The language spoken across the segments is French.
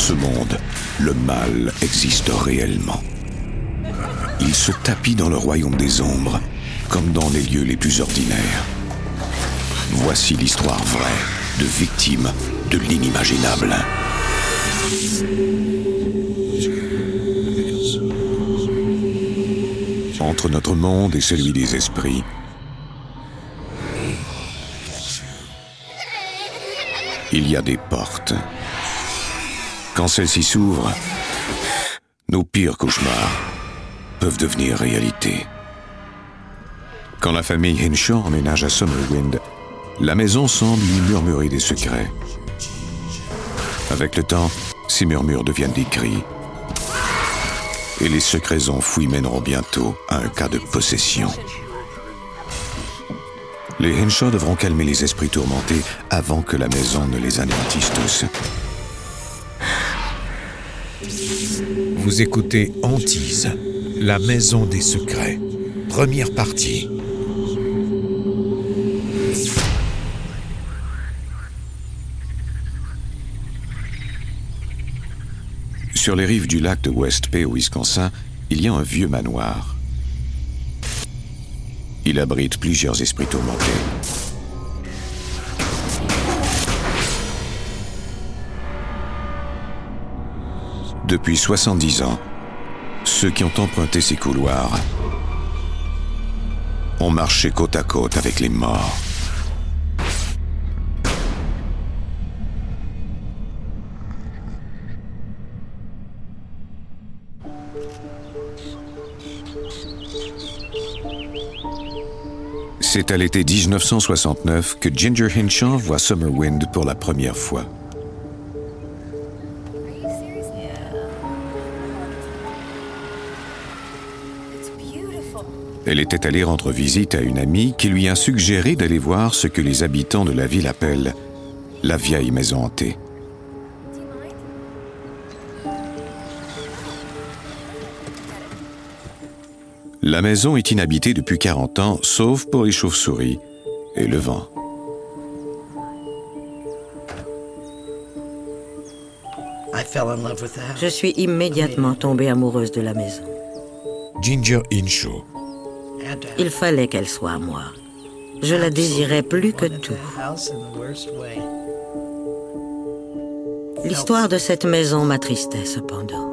ce monde, le mal existe réellement. Il se tapit dans le royaume des ombres, comme dans les lieux les plus ordinaires. Voici l'histoire vraie de victimes de l'inimaginable. Entre notre monde et celui des esprits, il y a des portes. Quand celles-ci s'ouvrent, nos pires cauchemars peuvent devenir réalité. Quand la famille Hinshaw emménage à Summerwind, la maison semble lui murmurer des secrets. Avec le temps, ces murmures deviennent des cris. Et les secrets enfouis mèneront bientôt à un cas de possession. Les Henshaw devront calmer les esprits tourmentés avant que la maison ne les anéantisse tous. Vous écoutez Antise, la maison des secrets. Première partie. Sur les rives du lac de West Bay au Wisconsin, il y a un vieux manoir. Il abrite plusieurs esprits tourmentés. Depuis 70 ans, ceux qui ont emprunté ces couloirs ont marché côte à côte avec les morts. C'est à l'été 1969 que Ginger Hinshaw voit Summerwind pour la première fois. Elle était allée rendre visite à une amie qui lui a suggéré d'aller voir ce que les habitants de la ville appellent la vieille maison hantée. La maison est inhabitée depuis 40 ans, sauf pour les chauves-souris et le vent. Je suis immédiatement tombée amoureuse de la maison. Ginger Hinshaw. Il fallait qu'elle soit à moi. Je la désirais plus que tout. L'histoire de cette maison m'attristait cependant.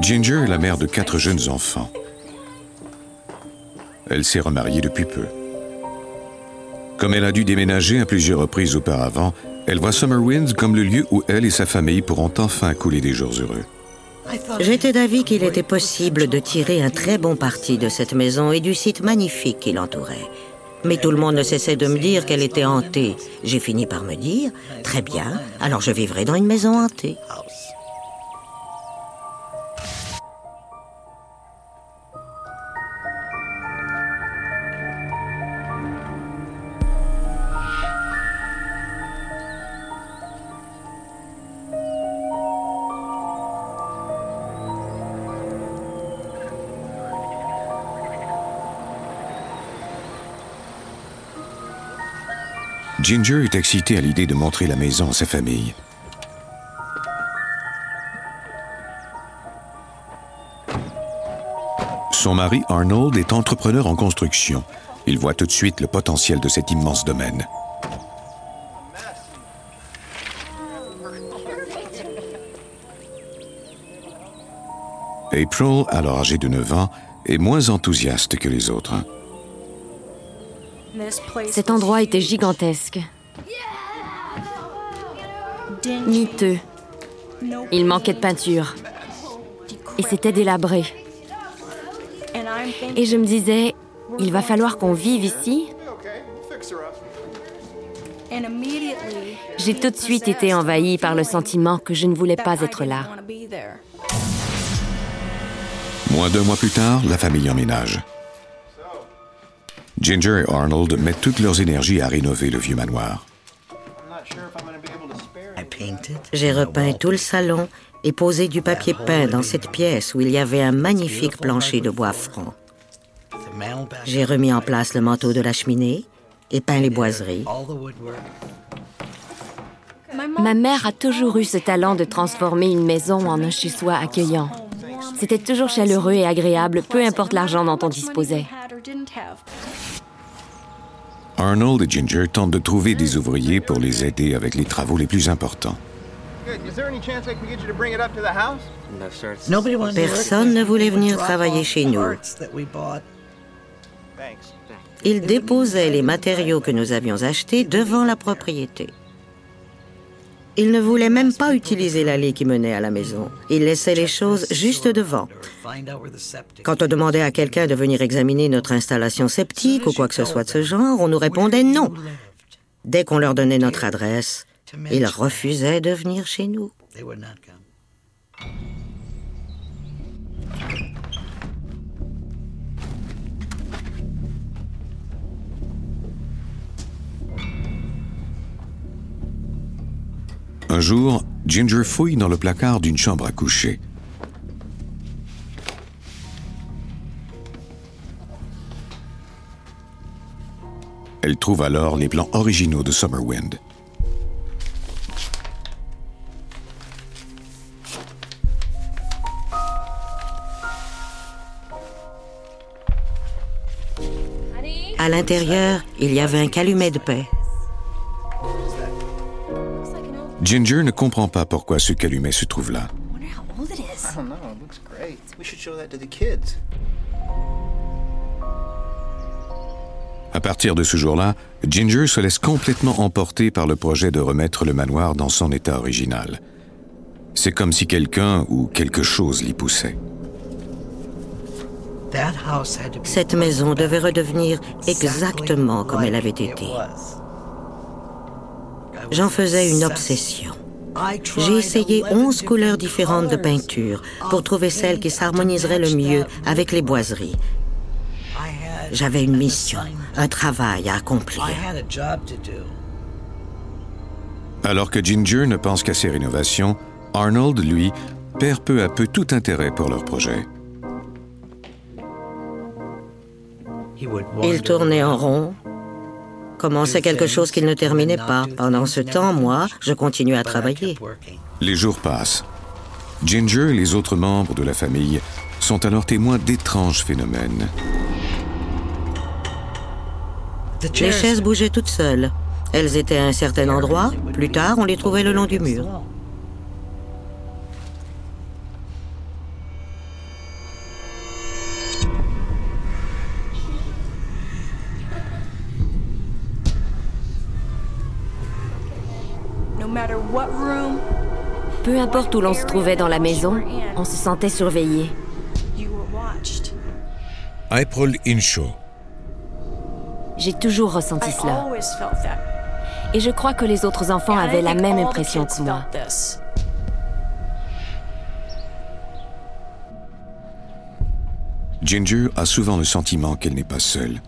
Ginger est la mère de quatre jeunes enfants. Elle s'est remariée depuis peu. Comme elle a dû déménager à plusieurs reprises auparavant, elle voit Summerwind comme le lieu où elle et sa famille pourront enfin couler des jours heureux. J'étais d'avis qu'il était possible de tirer un très bon parti de cette maison et du site magnifique qui l'entourait. Mais tout le monde ne cessait de me dire qu'elle était hantée. J'ai fini par me dire, très bien, alors je vivrai dans une maison hantée. Ginger est excitée à l'idée de montrer la maison à sa famille. Son mari Arnold est entrepreneur en construction. Il voit tout de suite le potentiel de cet immense domaine. April, alors âgée de 9 ans, est moins enthousiaste que les autres. Cet endroit était gigantesque. Miteux. Il manquait de peinture. Et c'était délabré. Et je me disais, il va falloir qu'on vive ici. J'ai tout de suite été envahie par le sentiment que je ne voulais pas être là. Moins d'un mois plus tard, la famille emménage. Ginger et Arnold mettent toutes leurs énergies à rénover le vieux manoir. J'ai repeint tout le salon et posé du papier peint dans cette pièce où il y avait un magnifique plancher de bois franc. J'ai remis en place le manteau de la cheminée et peint les boiseries. Ma mère a toujours eu ce talent de transformer une maison en un chez-soi accueillant. C'était toujours chaleureux et agréable, peu importe l'argent dont on disposait. Arnold et Ginger tentent de trouver des ouvriers pour les aider avec les travaux les plus importants. Personne ne voulait venir travailler chez nous. Ils déposaient les matériaux que nous avions achetés devant la propriété. Ils ne voulaient même pas utiliser l'allée qui menait à la maison. Ils laissaient les choses juste devant. Quand on demandait à quelqu'un de venir examiner notre installation septique ou quoi que ce soit de ce genre, on nous répondait non. Dès qu'on leur donnait notre adresse, ils refusaient de venir chez nous. Un jour, Ginger fouille dans le placard d'une chambre à coucher. Elle trouve alors les plans originaux de Summerwind. À l'intérieur, il y avait un calumet de paix. Ginger ne comprend pas pourquoi ce calumet se trouve là. À partir de ce jour-là, Ginger se laisse complètement emporter par le projet de remettre le manoir dans son état original. C'est comme si quelqu'un ou quelque chose l'y poussait. Cette maison devait redevenir exactement comme elle avait été. J'en faisais une obsession. J'ai essayé onze couleurs différentes de peinture pour trouver celle qui s'harmoniserait le mieux avec les boiseries. J'avais une mission, un travail à accomplir. Alors que Ginger ne pense qu'à ses rénovations, Arnold, lui, perd peu à peu tout intérêt pour leur projet. Il tournait en rond, commençait quelque chose qu'il ne terminait pas. Pendant ce temps, moi, je continuais à travailler. Les jours passent. Ginger et les autres membres de la famille sont alors témoins d'étranges phénomènes. Les chaises bougeaient toutes seules. Elles étaient à un certain endroit. Plus tard, on les trouvait le long du mur. Peu importe où l'on se trouvait dans la maison, on se sentait surveillé. April Inshaw. J'ai toujours ressenti cela. Et je crois que les autres enfants avaient la même impression que moi. Ginger a souvent le sentiment qu'elle n'est pas seule.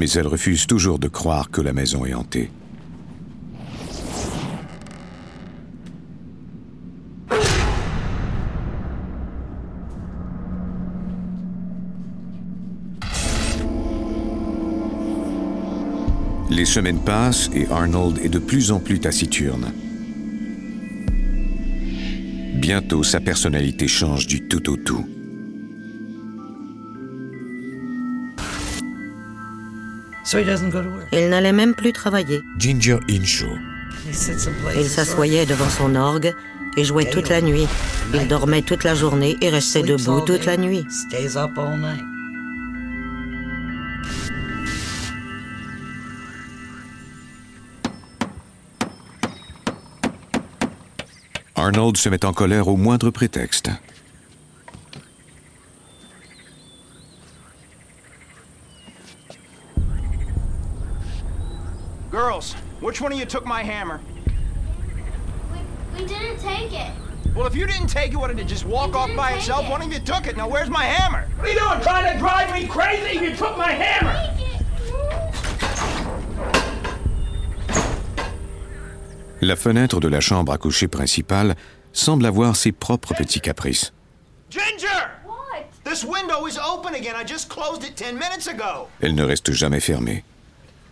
Mais elle refuse toujours de croire que la maison est hantée. Les semaines passent et Arnold est de plus en plus taciturne. Bientôt, sa personnalité change du tout au tout. Il n'allait même plus travailler. Ginger Inshaw. Il s'assoyait devant son orgue et jouait toute la nuit. Il dormait toute la journée et restait debout toute la nuit. Arnold se met en colère au moindre prétexte. Which one of you took my hammer? We, we didn't take it. Well, if you didn't take it, what did it just walk off by itself? it. One of you took it. Now, where's my hammer? What are you doing? Trying to drive me crazy? You took my hammer! La fenêtre de la chambre à coucher principale semble avoir ses propres petits caprices. Ginger! What? This window is open again. I just closed it 10 minutes ago. Elle ne reste jamais fermée.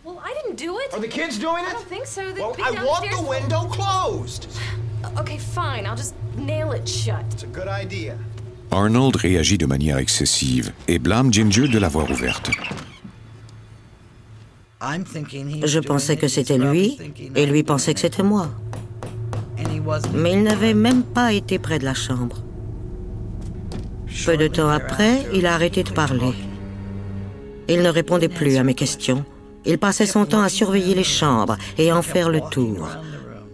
Well, I didn't do it. Are the kids doing it? I don't think so. They'd Well, be I want downstairs. the window closed. Okay, fine. I'll just nail it shut. It's a good idea. Arnold réagit de manière excessive et blâme Ginger de l'avoir ouverte. Je pensais que c'était lui, et lui pensait que c'était moi. Mais il n'avait même pas été près de la chambre. Peu de temps après, il a arrêté de parler. Il ne répondait plus à mes questions. Il passait son temps à surveiller les chambres et en faire le tour.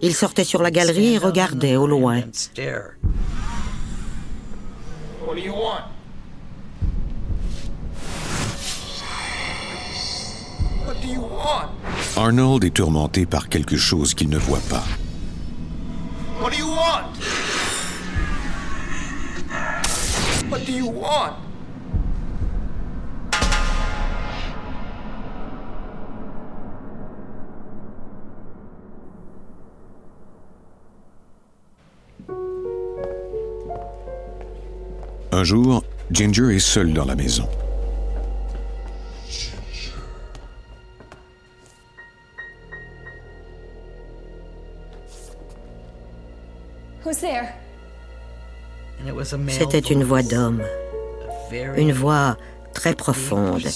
Il sortait sur la galerie et regardait au loin. Arnold est tourmenté par quelque chose qu'il ne voit pas. What do you want? What do you want? Un jour, Ginger est seule dans la maison. C'était une voix d'homme, une voix très profonde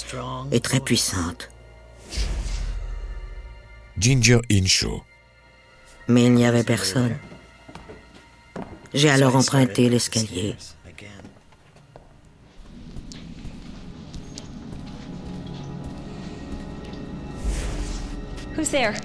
et très puissante. Ginger Inshaw. Mais il n'y avait personne. J'ai alors emprunté l'escalier. Who's there?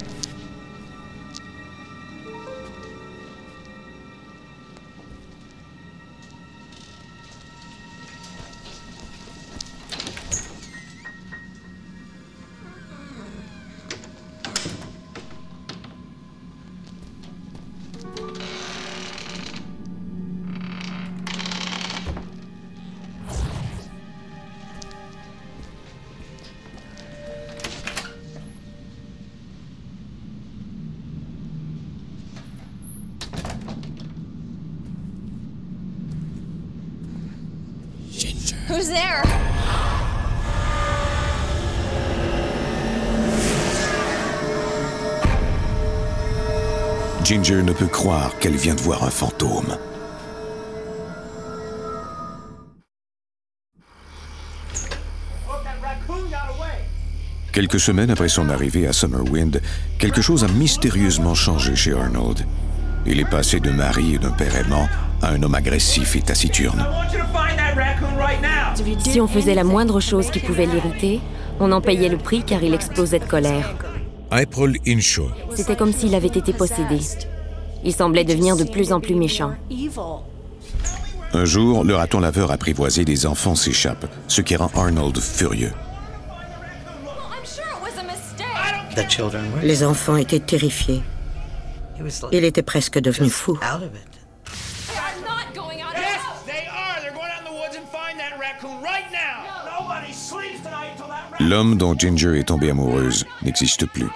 Who's there? Ginger ne peut croire qu'elle vient de voir un fantôme. Quelques semaines après son arrivée à Summerwind, quelque chose a mystérieusement changé chez Arnold. Il est passé de mari et d'un père aimant à un homme agressif et taciturne. Si on faisait la moindre chose qui pouvait l'irriter, on en payait le prix car il explosait de colère. April Inshaw. C'était comme s'il avait été possédé. Il semblait devenir de plus en plus méchant. Un jour, le raton laveur apprivoisé des enfants s'échappe, ce qui rend Arnold furieux. Les enfants étaient terrifiés. Il était presque devenu fou. L'homme dont Ginger est tombée amoureuse n'existe plus.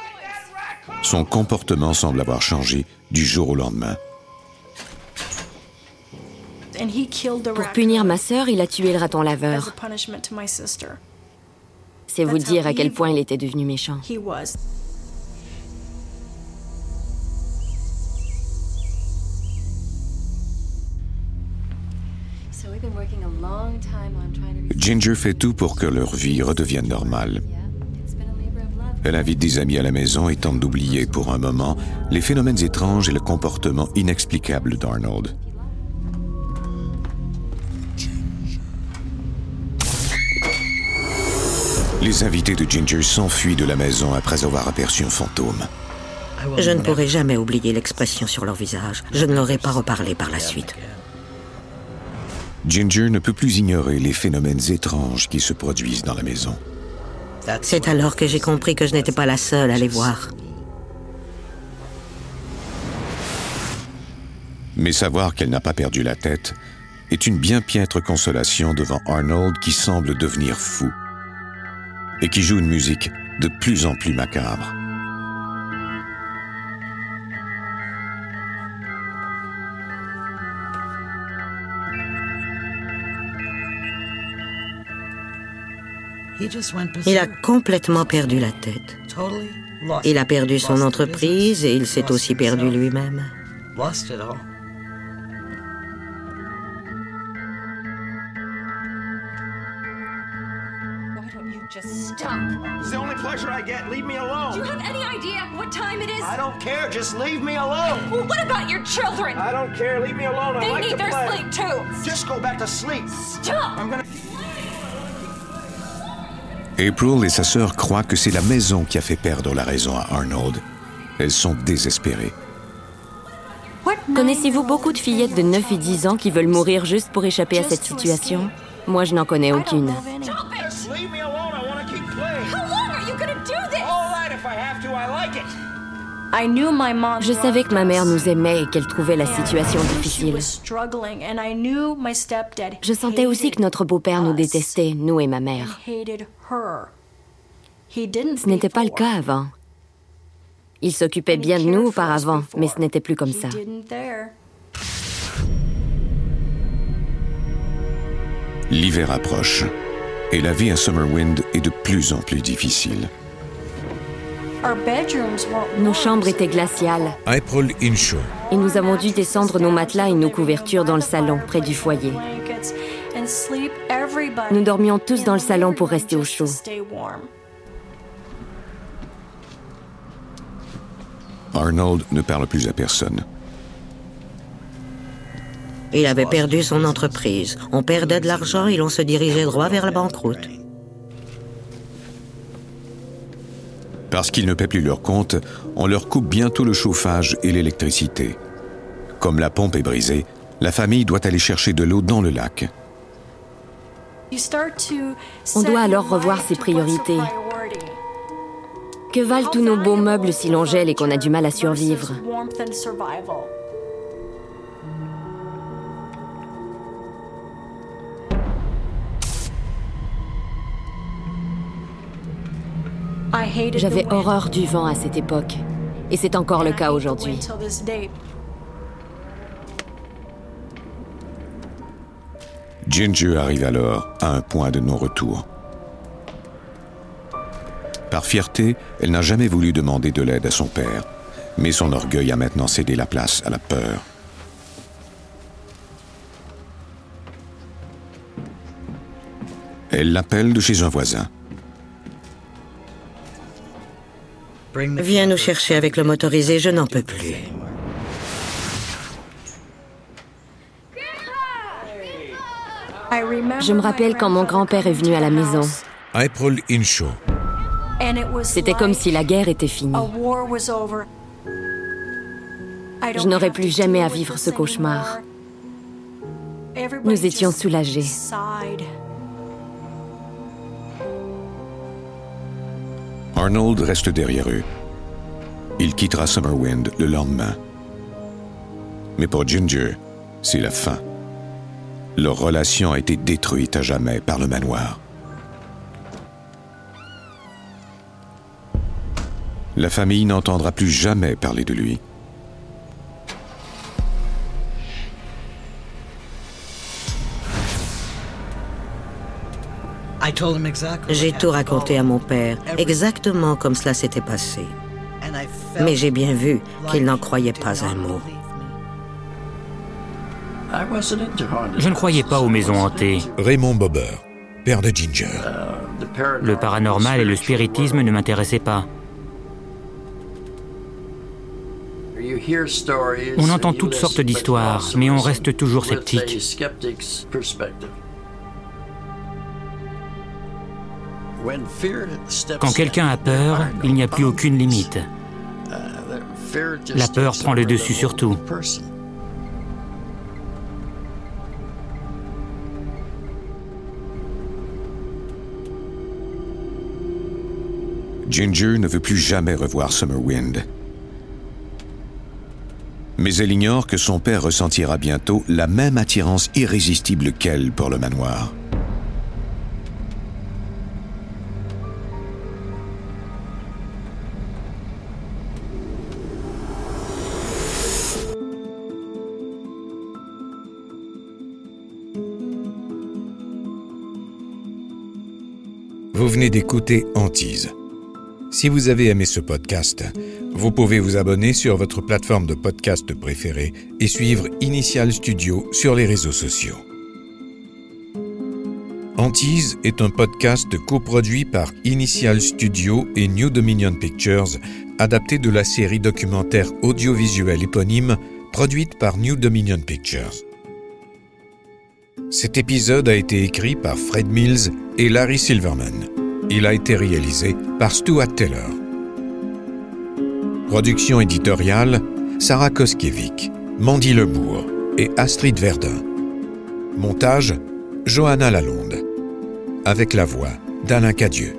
Son comportement semble avoir changé du jour au lendemain. Pour punir ma sœur, il a tué le raton laveur. C'est vous dire à quel point il était devenu méchant. Ginger fait tout pour que leur vie redevienne normale. Elle invite des amis à la maison et tente d'oublier pour un moment les phénomènes étranges et le comportement inexplicable d'Arnold. Les invités de Ginger s'enfuient de la maison après avoir aperçu un fantôme. Je ne pourrai jamais oublier l'expression sur leur visage. Je ne leur ai pas reparlé par la suite. Ginger ne peut plus ignorer les phénomènes étranges qui se produisent dans la maison. C'est alors que j'ai compris que je n'étais pas la seule à les voir. Mais savoir qu'elle n'a pas perdu la tête est une bien piètre consolation devant Arnold qui semble devenir fou et qui joue une musique de plus en plus macabre. Il a complètement perdu la tête. Il a perdu son entreprise et il s'est aussi perdu lui-même. Why don't you just stop? It's the only pleasure I get. Leave me alone. Do you have any idea what time it is? I don't care. Just leave me alone. Well, what about your children? I don't care. Leave me alone. I they like need to their play. sleep too. Just go back to sleep. Stop! I'm gonna. April et sa sœur croient que c'est la maison qui a fait perdre la raison à Arnold. Elles sont désespérées. Connaissez-vous beaucoup de fillettes de 9 et 10 ans qui veulent mourir juste pour échapper à cette situation? Moi, je n'en connais aucune. Je savais que ma mère nous aimait et qu'elle trouvait la situation difficile. was struggling, and I knew my stepdad. Je sentais aussi que notre beau-père nous us détestait, nous et ma mère. hated her. He didn't. Ce n'était pas le before. cas avant. Il s'occupait bien de nous auparavant, before. mais ce n'était plus comme ça. L'hiver approche et la vie à Summerwind est de plus en plus difficile. Nos chambres étaient glaciales April Inshaw. et nous avons dû descendre nos matelas et nos couvertures dans le salon, près du foyer. Nous dormions tous dans le salon pour rester au chaud. Arnold ne parle plus à personne. Il avait perdu son entreprise. On perdait de l'argent et l'on se dirigeait droit vers la banqueroute. Parce qu'ils ne paient plus leur compte, on leur coupe bientôt le chauffage et l'électricité. Comme la pompe est brisée, la famille doit aller chercher de l'eau dans le lac. On doit alors revoir ses priorités. Que valent tous nos beaux meubles si l'on gèle et qu'on a du mal à survivre? J'avais horreur du vent à cette époque. Et c'est encore le cas aujourd'hui. Ginger arrive alors à un point de non-retour. Par fierté, elle n'a jamais voulu demander de l'aide à son père, mais son orgueil a maintenant cédé la place à la peur. Elle l'appelle de chez un voisin. Viens nous chercher avec le motorisé, je n'en peux plus. Je me rappelle quand mon grand-père est venu à la maison. April Inshaw. C'était comme si la guerre était finie. Je n'aurais plus jamais à vivre ce cauchemar. Nous étions soulagés. Arnold reste derrière eux. Il quittera Summerwind le lendemain. Mais pour Ginger, c'est la fin. Leur relation a été détruite à jamais par le manoir. La famille n'entendra plus jamais parler de lui. J'ai tout raconté à mon père, exactement comme cela s'était passé. Mais j'ai bien vu qu'il n'en croyait pas un mot. Je ne croyais pas aux maisons hantées. Raymond Bobber, père de Ginger. Le paranormal et le spiritisme ne m'intéressaient pas. On entend toutes sortes d'histoires, mais on reste toujours sceptique. Quand quelqu'un a peur, il n'y a plus aucune limite. La peur prend le dessus sur tout. Ginger ne veut plus jamais revoir Summerwind. Mais elle ignore que son père ressentira bientôt la même attirance irrésistible qu'elle pour le manoir. Vous venez d'écouter Antise. Si vous avez aimé ce podcast, vous pouvez vous abonner sur votre plateforme de podcast préférée et suivre Initial Studio sur les réseaux sociaux. Antise est un podcast coproduit par Initial Studio et New Dominion Pictures, adapté de la série documentaire audiovisuelle éponyme produite par New Dominion Pictures. Cet épisode a été écrit par Fred Mills et Larry Silverman. Il a été réalisé par Stuart Taylor. Production éditoriale Sarah Koskiewicz, Mandy Lebourg et Astrid Verdun. Montage Johanna Lalonde. Avec la voix d'Alain Cadieux.